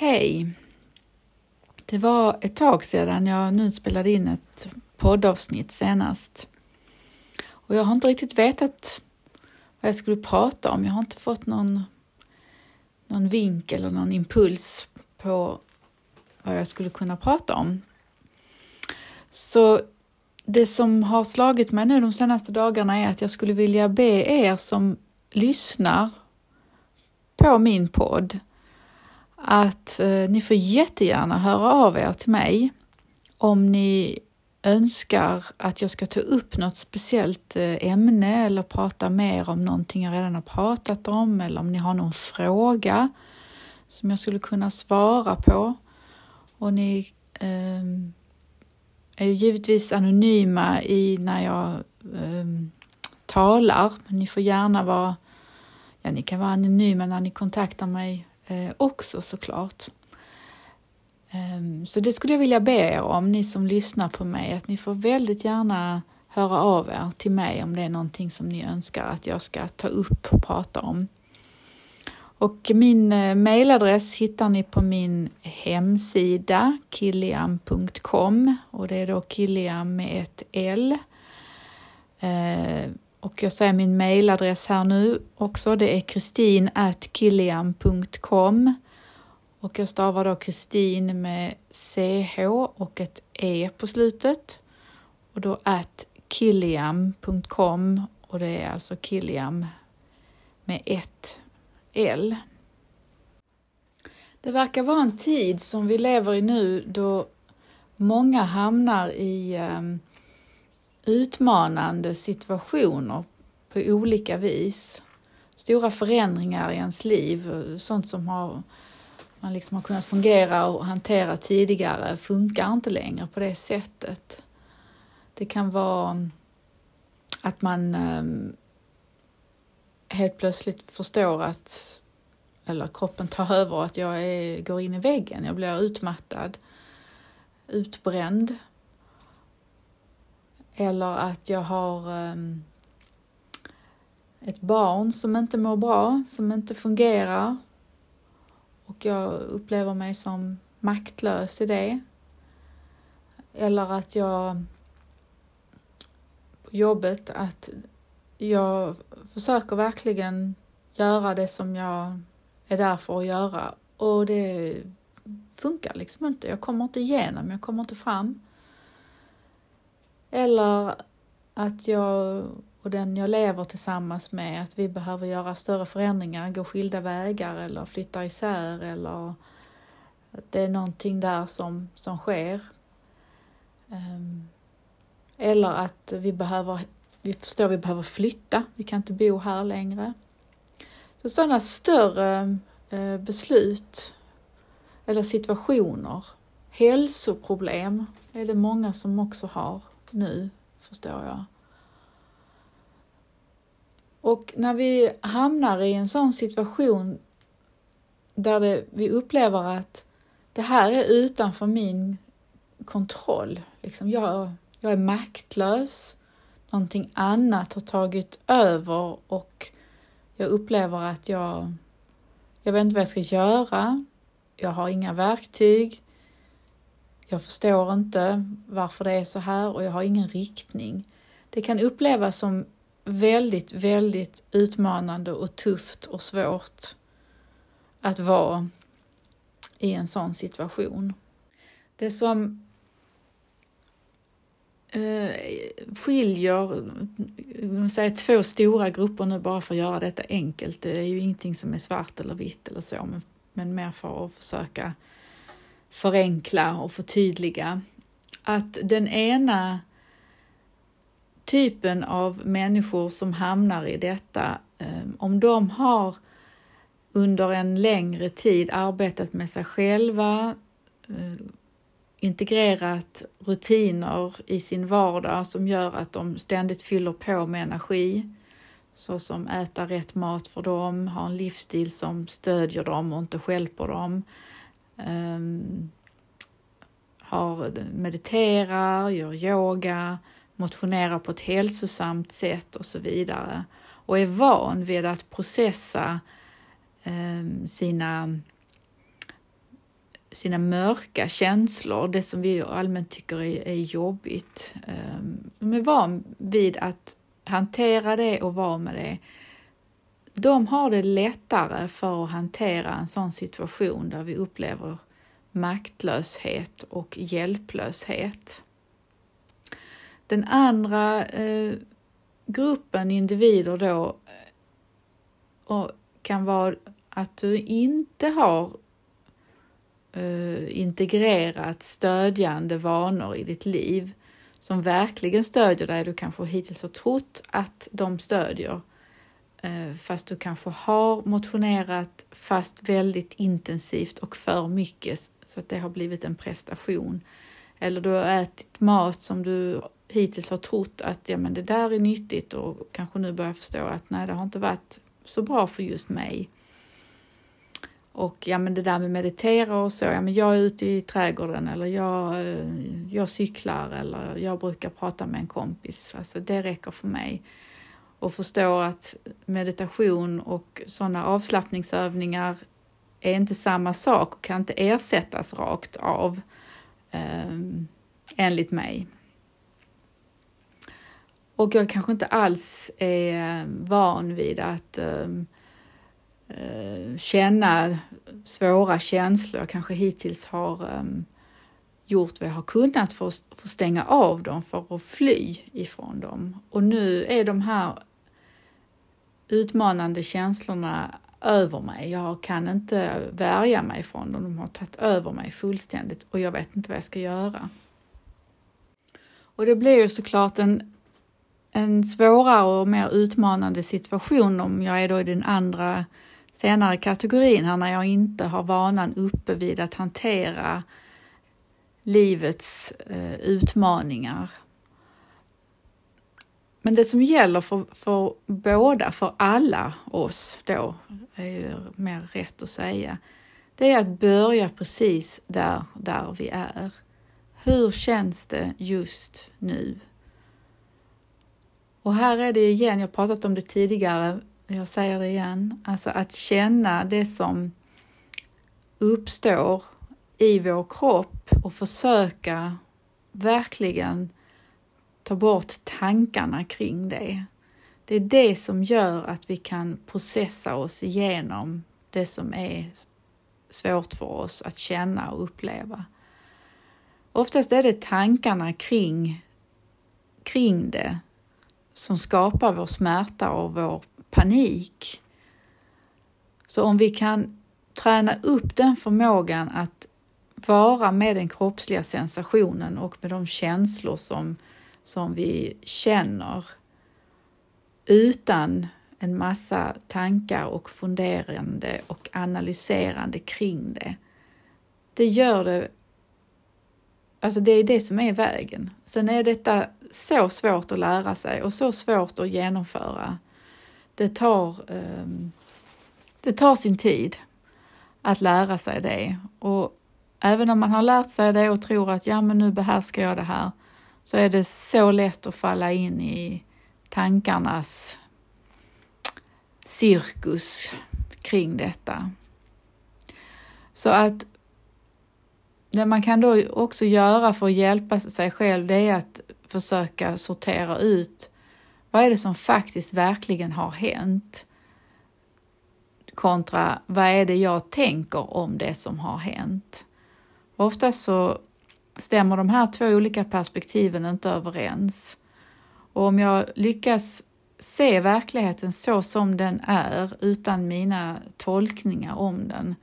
Hej! Det var ett tag sedan jag nu spelade in ett poddavsnitt senast. Och jag har inte riktigt vetat vad jag skulle prata om. Jag har inte fått någon, någon vink eller någon impuls på vad jag skulle kunna prata om. Så det som har slagit mig nu de senaste dagarna är att jag skulle vilja be er som lyssnar på min podd att eh, ni får jättegärna höra av er till mig om ni önskar att jag ska ta upp något speciellt eh, ämne eller prata mer om någonting jag redan har pratat om eller om ni har någon fråga som jag skulle kunna svara på. Och ni eh, är ju givetvis anonyma i när jag eh, talar, men ni får gärna vara, ja ni kan vara anonyma när ni kontaktar mig eh, också såklart. Ehm, så det skulle jag vilja be er om, ni som lyssnar på mig, att ni får väldigt gärna höra av er till mig om det är någonting som ni önskar att jag ska ta upp och prata om. Och min eh, mailadress hittar ni på min hemsida kiliam.com och det är då Kiliam med ett L. Eh, och jag säger min mailadress här nu också. Det är kristin.killian.com och jag stavar då Kristin med CH och ett E på slutet och då at Killiam.com och det är alltså Killiam med ett L. Det verkar vara en tid som vi lever i nu då många hamnar i um, utmanande situationer på olika vis. Stora förändringar i ens liv, sånt som har, man liksom har kunnat fungera och hantera tidigare funkar inte längre på det sättet. Det kan vara att man ehm, helt plötsligt förstår att, eller kroppen tar över att jag är, går in i väggen, jag blir utmattad, utbränd eller att jag har um, ett barn som inte mår bra, som inte fungerar och jag upplever mig som maktlös i det. Eller att jag på jobbet, att jag försöker verkligen göra det som jag är där för att göra och det funkar liksom inte. Jag kommer inte igenom, jag kommer inte fram. Eller att jag och den jag lever tillsammans med, att vi behöver göra större förändringar, gå skilda vägar eller flytta isär eller att det är någonting där som, som sker. Ehm, eller att vi behöver, vi förstår att vi behöver flytta, vi kan inte bo här längre. Så sådana större eh, beslut eller situationer, hälsoproblem är det många som också har nu, förstår jag. Och när vi hamnar i en sån situation där det, vi upplever att det här är utanför min kontroll, liksom jag, jag är maktlös, någonting annat har tagit över och jag upplever att jag, jag vet inte vad jag ska göra, jag har inga verktyg, jag förstår inte varför det är så här och jag har ingen riktning. Det kan upplevas som väldigt, väldigt utmanande och tufft och svårt att vara i en sån situation. Det som eh, skiljer säger två stora grupper nu bara för att göra detta enkelt. Det är ju ingenting som är svart eller vitt eller så, men, men mer för att försöka förenkla och förtydliga. Att den ena typen av människor som hamnar i detta, ehm, om de har under en längre tid arbetat med sig själva, eh, integrerat rutiner i sin vardag som gör att de ständigt fyller på med energi, såsom äta rätt mat för dem, ha en livsstil som stödjer dem och inte skälper dem, um, har, mediterar, gör yoga, motionerar på ett hälsosamt sätt och så vidare och är van vid att processa um, sina sina mörka känslor, det som vi allmänt tycker är, är jobbigt. Ehm, de är van vid att hantera det och vara med det. De har det lättare för att hantera en sån situation där vi upplever maktlöshet och hjälplöshet. Den andra eh, gruppen individer då eh, och kan vara att du inte har eh, integrerat stödjande vanor i ditt liv som verkligen stödjer dig. Du kanske hittills har trott att de stödjer Eh, fast du kanske har motionerat fast väldigt intensivt och för mycket så att det har blivit en prestation. Eller du har ätit mat som du hittills har trott att ja, men det där är nyttigt och kanske nu börjar förstå att nej, det har inte varit så bra för just mig. Och ja, men det där med meditera och så, ja, men jag är ute i trädgården eller jag, eh, jag cyklar eller jag brukar prata med en kompis. Alltså det räcker för mig. Och förstår att meditation och sådana avslappningsövningar är inte samma sak och kan inte ersättas rakt av, eh, enligt mig. Och jag kanske inte alls är van vid att ehm, eh, känna svåra känslor. Jag kanske hittills har eh, gjort vad jag har kunnat för att, för att stänga av dem, för att fly ifrån dem. Och nu är de här utmanande känslorna över mig. Jag kan inte värja mig från dem. De har tagit över mig fullständigt och jag vet inte vad jag ska göra. Och det blir ju såklart en en svårare och mer utmanande situation om jag är då i den andra senare kategorin här när jag inte har vanan uppe vid att hantera livets eh, utmaningar. Men det som gäller för, för båda, för alla oss då, är ju mer rätt att säga, det är att börja precis där, där vi är. Hur känns det just nu? Och här är det igen, jag har pratat om det tidigare, jag säger det igen, alltså att känna det som uppstår i vår kropp och försöka verkligen ta bort tankarna kring det. Det är det som gör att vi kan processa oss igenom det som är svårt för oss att känna och uppleva. Oftast är det tankarna kring, kring det som skapar vår smärta och vår panik. Så om vi kan träna upp den förmågan att vara med den kroppsliga sensationen och med de känslor som, som vi känner utan en massa tankar och funderande och analyserande kring det. Det gör det Alltså det är det som är vägen. Sen är detta så svårt att lära sig och så svårt att genomföra. Det tar, um, det tar sin tid att lära sig det och även om man har lärt sig det och tror att ja, men nu behärskar jag det här, så är det så lätt att falla in i tankarnas cirkus kring detta. Så att det man kan då också göra för att hjälpa sig själv, det är att försöka sortera ut vad är det som faktiskt verkligen har hänt kontra vad är det jag tänker om det som har hänt. Oftast så stämmer de här två olika perspektiven inte överens. Och om jag lyckas se verkligheten så som den är utan mina tolkningar om den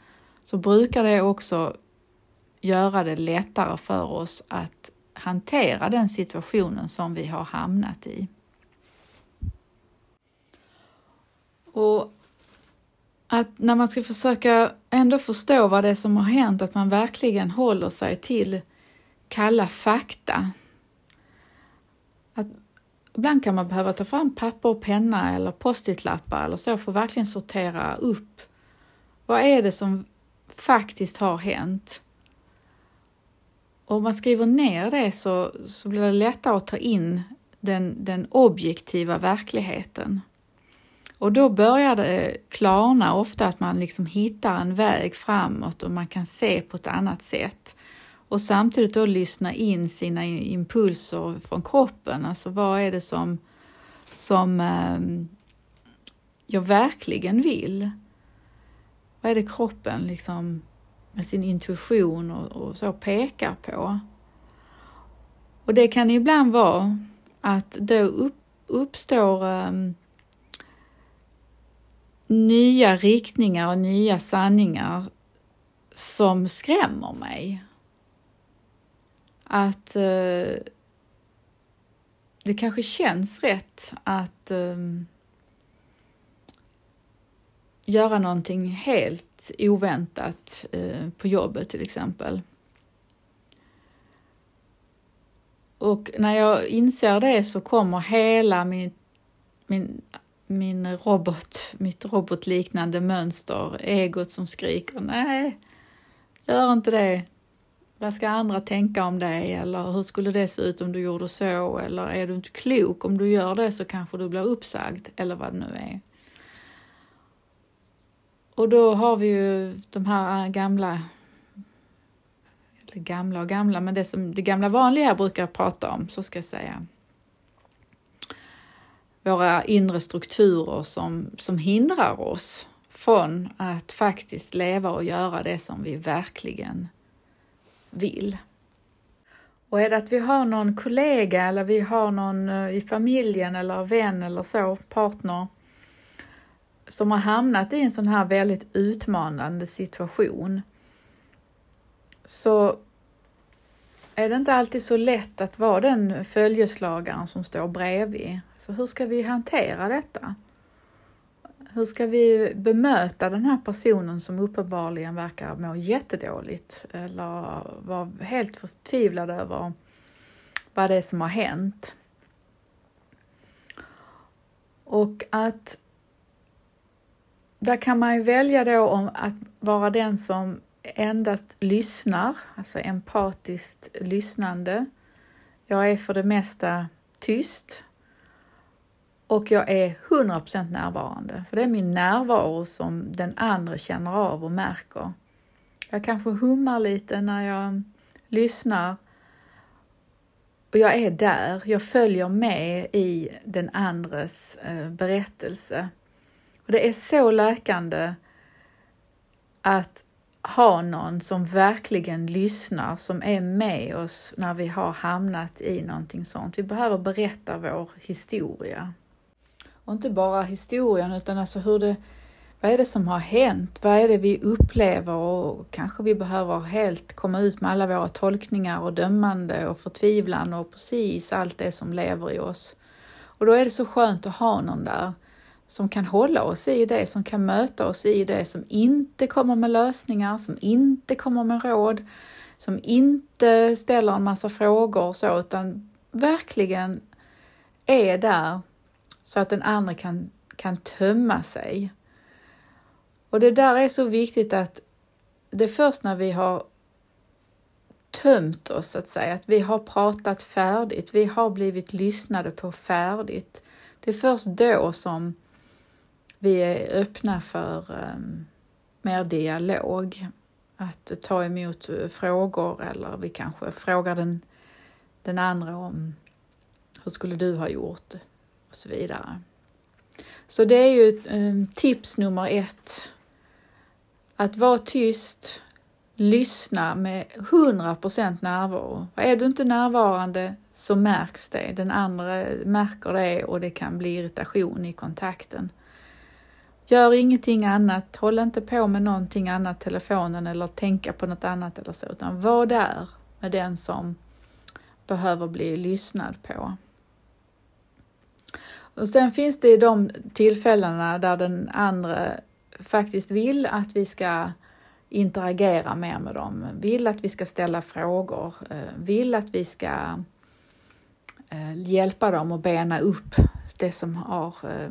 så brukar det också göra det lättare för oss att hantera den situationen som vi har hamnat i. Och att när man ska försöka ändå förstå vad det är som har hänt, att man verkligen håller sig till kalla fakta. Att ibland kan man behöva ta fram papper och penna eller post-it-lappar eller så för att verkligen sortera upp. Vad är det som faktiskt har hänt? om man skriver ner det så, så blir det lättare att ta in den, den objektiva verkligheten. Och då börjar det klarna ofta att man liksom hittar en väg framåt och man kan se på ett annat sätt. Och samtidigt då lyssna in sina impulser från kroppen. Alltså vad är det som, som ehm, jag verkligen vill? Vad är det kroppen liksom med sin intuition och, och så pekar på? Och det kan ibland vara att då upp, uppstår um, nya riktningar och nya sanningar som skrämmer mig. Att eh, det kanske känns rätt att eh, göra någonting helt oväntat eh, på jobbet till exempel. Och när jag inser det så kommer hela min, min, min robot, mitt robotliknande mönster, egot som skriker nej, gör inte det. Vad ska andra tänka om dig? Eller hur skulle det se ut om du gjorde så? Eller är du inte klok? Om du gör det så kanske du blir uppsagd eller vad det nu är. Och då har vi ju de här äh, gamla eller gamla och gamla, men det som det gamla vanliga jag brukar prata om, så ska jag säga. Våra inre strukturer som, som hindrar oss från att faktiskt leva och göra det som vi verkligen vill. Och är det att vi har någon kollega eller vi har någon eh, i familjen eller vän eller så, partner, som har hamnat i en sån här väldigt utmanande situation så är det inte alltid så lätt att vara den följeslagaren som står bredvid. Så hur ska vi hantera detta? Hur ska vi bemöta den här personen som uppenbarligen verkar må jättedåligt eller vara helt förtvivlad över vad det är som har hänt? Och att där kan man ju välja då om att vara den som endast lyssnar, alltså empatiskt lyssnande. Jag är för det mesta tyst och jag är 100% närvarande, för det är min närvaro som den andra känner av och märker. Jag kanske hummar lite när jag lyssnar och jag är där, jag följer med i den andres eh, berättelse. Och Det är så läkande att ha någon som verkligen lyssnar, som är med oss när vi har hamnat i någonting sånt. Vi behöver berätta vår historia. Och inte bara historien utan alltså hur det, vad är det som har hänt? Vad är det vi upplever? Och kanske vi behöver helt komma ut med alla våra tolkningar och dömande och förtvivlan och precis allt det som lever i oss. Och då är det så skönt att ha någon där som kan hålla oss i det, som kan möta oss i det, som inte kommer med lösningar, som inte kommer med råd, som inte ställer en massa frågor och så, utan verkligen är där så att den andra kan, kan tömma sig. Och det där är så viktigt att det är först när vi har tömt oss, så att säga, att vi har pratat färdigt, vi har blivit lyssnade på färdigt. Det är först då som vi är öppna för um, mer dialog, att ta emot eh, frågor eller vi kanske frågar den, den andra om hur skulle du ha gjort och så vidare. Så det är ju ehm, tips nummer ett. Att vara tyst, lyssna med 100% närvaro. Är du inte närvarande så märks det. Den andra märker det och det kan bli irritation i kontakten. Gör ingenting annat, håll inte på med någonting annat, telefonen eller tänka på något annat eller så, utan var där med den som behöver bli lyssnad på. Och sen finns det de tillfällena där den andra faktiskt vill att vi ska interagera mer med dem, vill att vi ska ställa frågor, eh, vill att vi ska eh, hjälpa dem att bena upp det som har eh,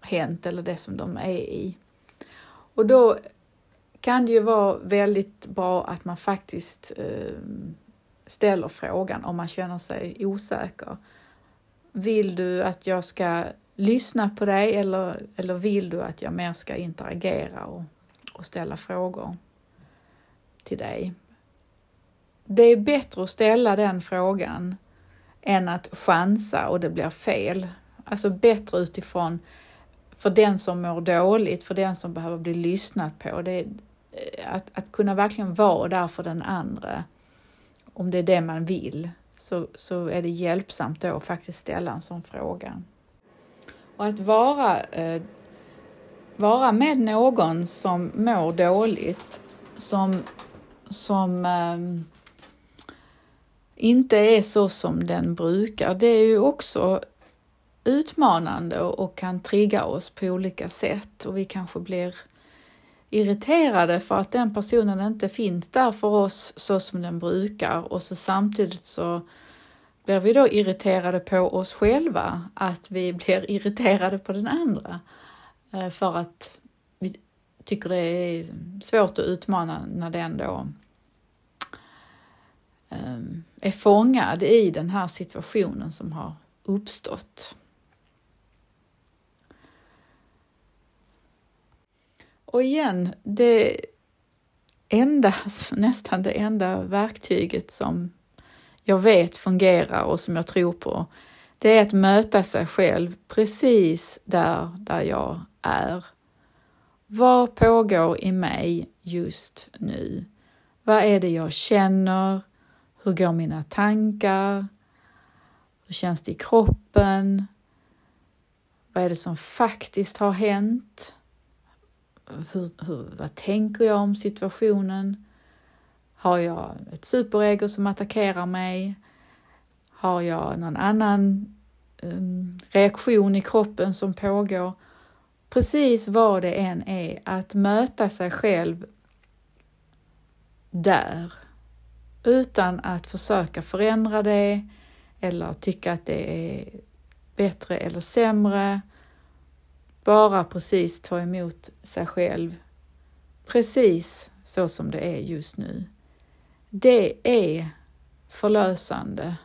hänt eller det som de är i. Och då kan det ju vara väldigt bra att man faktiskt ställer frågan om man känner sig osäker. Vill du att jag ska lyssna på dig eller, eller vill du att jag mer ska interagera och, och ställa frågor till dig? Det är bättre att ställa den frågan än att chansa och det blir fel. Alltså bättre utifrån för den som mår dåligt, för den som behöver bli lyssnad på. Det är, eh, att, att kunna verkligen vara där för den andra, om det är det man vill, så, så är det hjälpsamt då att faktiskt ställa en sån fråga. Och att vara, eh, vara med någon som mår dåligt, som, som eh, inte är så som den brukar, det är ju också utmanande och kan trigga oss på olika sätt och vi kanske blir irriterade för att den personen inte finns där för oss så som den brukar och så samtidigt så blir vi då irriterade på oss själva att vi blir irriterade på den andra eh, för att vi tycker det är svårt att utmana när den då ehm, är fångad i den här situationen som har uppstått. Och igen, det enda, nästan det enda verktyget som jag vet fungerar och som jag tror på, det är att möta sig själv precis där, där jag är. Vad pågår i mig just nu? Vad är det jag känner? Hur går mina tankar? Hur känns det i kroppen? Vad är det som faktiskt har hänt? Hur, hur, vad tänker jag om situationen? Har jag ett superego som attackerar mig? Har jag någon annan um, reaktion i kroppen som pågår? Precis vad det än är, att möta sig själv där utan att försöka förändra det eller tycka att det är bättre eller sämre bara precis ta emot sig själv precis så som det är just nu. Det är förlösande.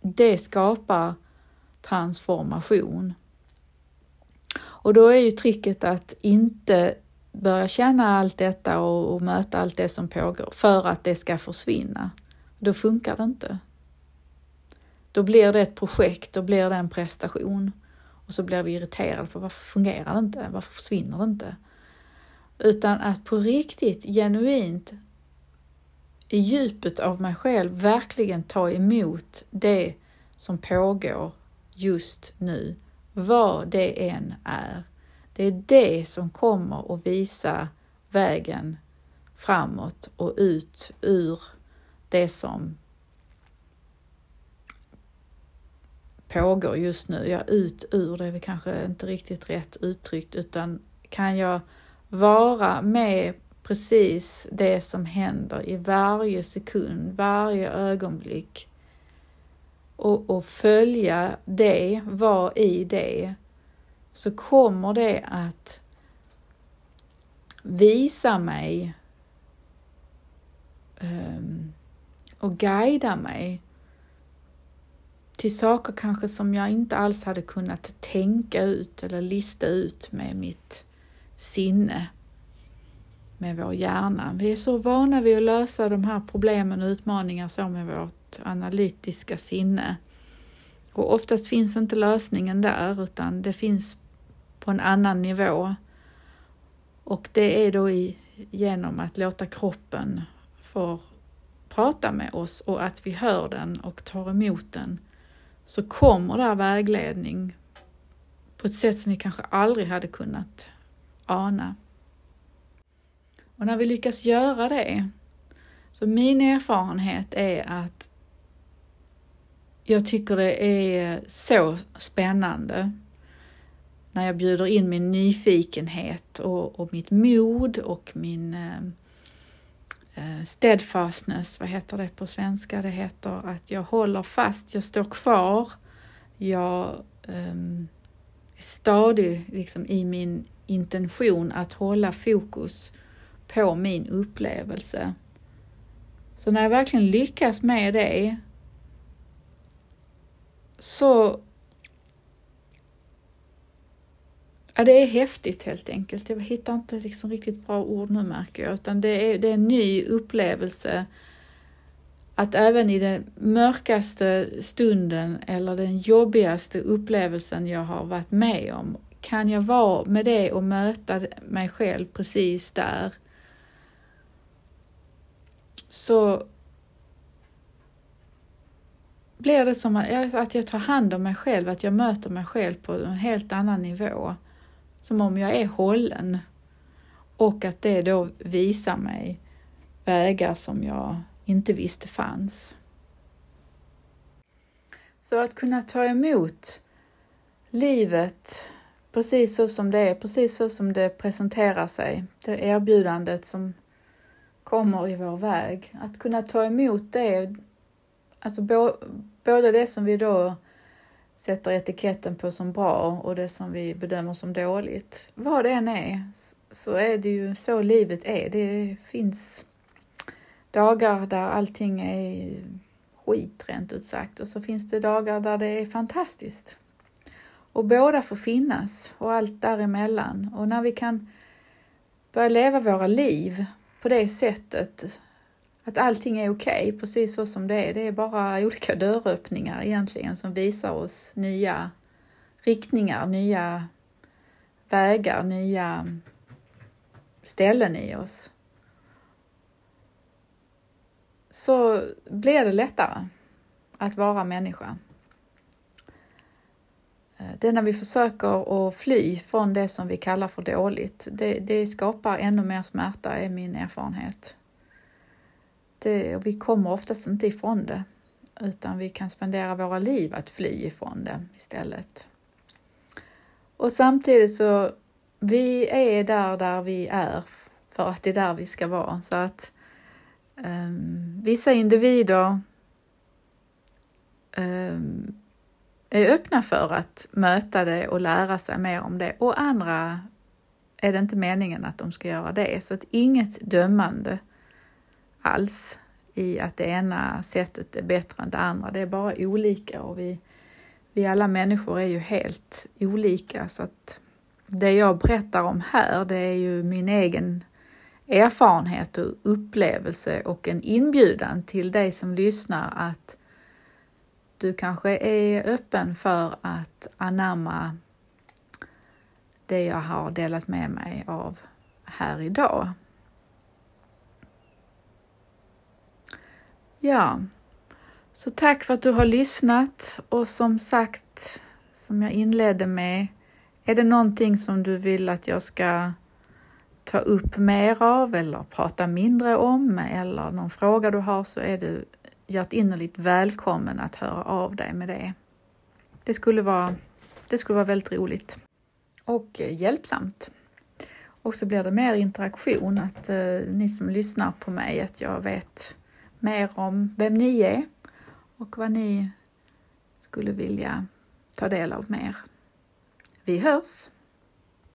Det skapar transformation. Och då är ju tricket att inte börja känna allt detta och, och, möta allt det som pågår för att det ska försvinna. Då funkar det inte. Då blir det ett projekt, då blir det en prestation. Och så blir vi irriterade på varför fungerar det inte? Varför försvinner det inte? Utan att på riktigt, genuint, i djupet av mig själv verkligen ta emot det som pågår just nu, vad det än är. Det är det som kommer att visa vägen framåt och ut ur det som pågår just nu. Ja, ut ur, det är väl kanske inte riktigt rätt uttryckt, utan kan jag vara med precis det som händer i varje sekund, varje ögonblick och, och följa det, vara i det, så kommer det att visa mig um, och guida mig till saker kanske som jag inte alls hade kunnat tänka ut eller lista ut med mitt sinne, med vår hjärna. Vi är så vana vid att lösa de här problemen och utmaningar så med vårt analytiska sinne. Och oftast finns inte lösningen där utan det finns på en annan nivå. Och det är då i, genom att låta kroppen få prata med oss och att vi hör den och tar emot den så kommer där vägledning på ett sätt som vi kanske aldrig hade kunnat ana. Och när vi lyckas göra det, så min erfarenhet är att jag tycker det är så spännande när jag bjuder in min nyfikenhet och, och mitt mod och min eh, Eh, steadfastness, vad heter det på svenska? Det heter att jag håller fast, jag står kvar, jag um, är stadig liksom, i min intention att hålla fokus på min upplevelse. Så när jag verkligen lyckas med det så ja, det är häftigt helt enkelt. Jag hittar inte liksom riktigt bra ord nu märker jag, utan det är, det är en ny upplevelse att även i den mörkaste stunden eller den jobbigaste upplevelsen jag har varit med om kan jag vara med det och möta mig själv precis där så blir det som att jag tar hand om mig själv, att jag möter mig själv på en helt annan nivå. Som om jag är hållen. Och att det då visar mig vägar som jag inte visste fanns. Så att kunna ta emot livet precis så som det är, precis så som det presenterar sig, det erbjudandet som kommer i vår väg. Att kunna ta emot det, alltså både det som vi då sätter etiketten på som bra och det som vi bedömer som dåligt. Vad det än är så är det ju så livet är. Det finns dagar där allting är skit rent ut sagt och så finns det dagar där det är fantastiskt. Och båda får finnas och allt däremellan. Och när vi kan börja leva våra liv på det sättet att allting är okej, okay, precis så som det är. Det är bara olika dörröppningar egentligen som visar oss nya riktningar, nya vägar, nya ställen i oss. Så blir det lättare att vara människa. Det är när vi försöker att fly från det som vi kallar för dåligt. Det, det skapar ännu mer smärta, är min erfarenhet. Det, eh, vi kommer oftast inte ifrån det, utan vi kan spendera våra liv att fly ifrån det istället. Och samtidigt så, vi är där där vi är för att det är där vi ska vara. Så att um, vissa individer um, är öppna för att möta det och lära sig mer om det och andra är det inte meningen att de ska göra det. Så att inget dömande alls i att det ena sättet är bättre än det andra. Det är bara olika och vi, vi alla människor är ju helt olika så att det jag berättar om här det är ju min egen erfarenhet och upplevelse och en inbjudan till dig som lyssnar att du kanske är öppen för att anamma det jag har delat med mig av här idag. Ja, så tack för att du har lyssnat och som sagt, som jag inledde med, är det någonting som du vill att jag ska ta upp mer av eller prata mindre om eller någon fråga du har så är du hjärtinnerligt välkommen att höra av dig med det. Det skulle vara, det skulle vara väldigt roligt och hjälpsamt. Och så blir det mer interaktion, att eh, ni som lyssnar på mig, att jag vet mer om vem ni är och vad ni skulle vilja ta del av mer. Vi hörs!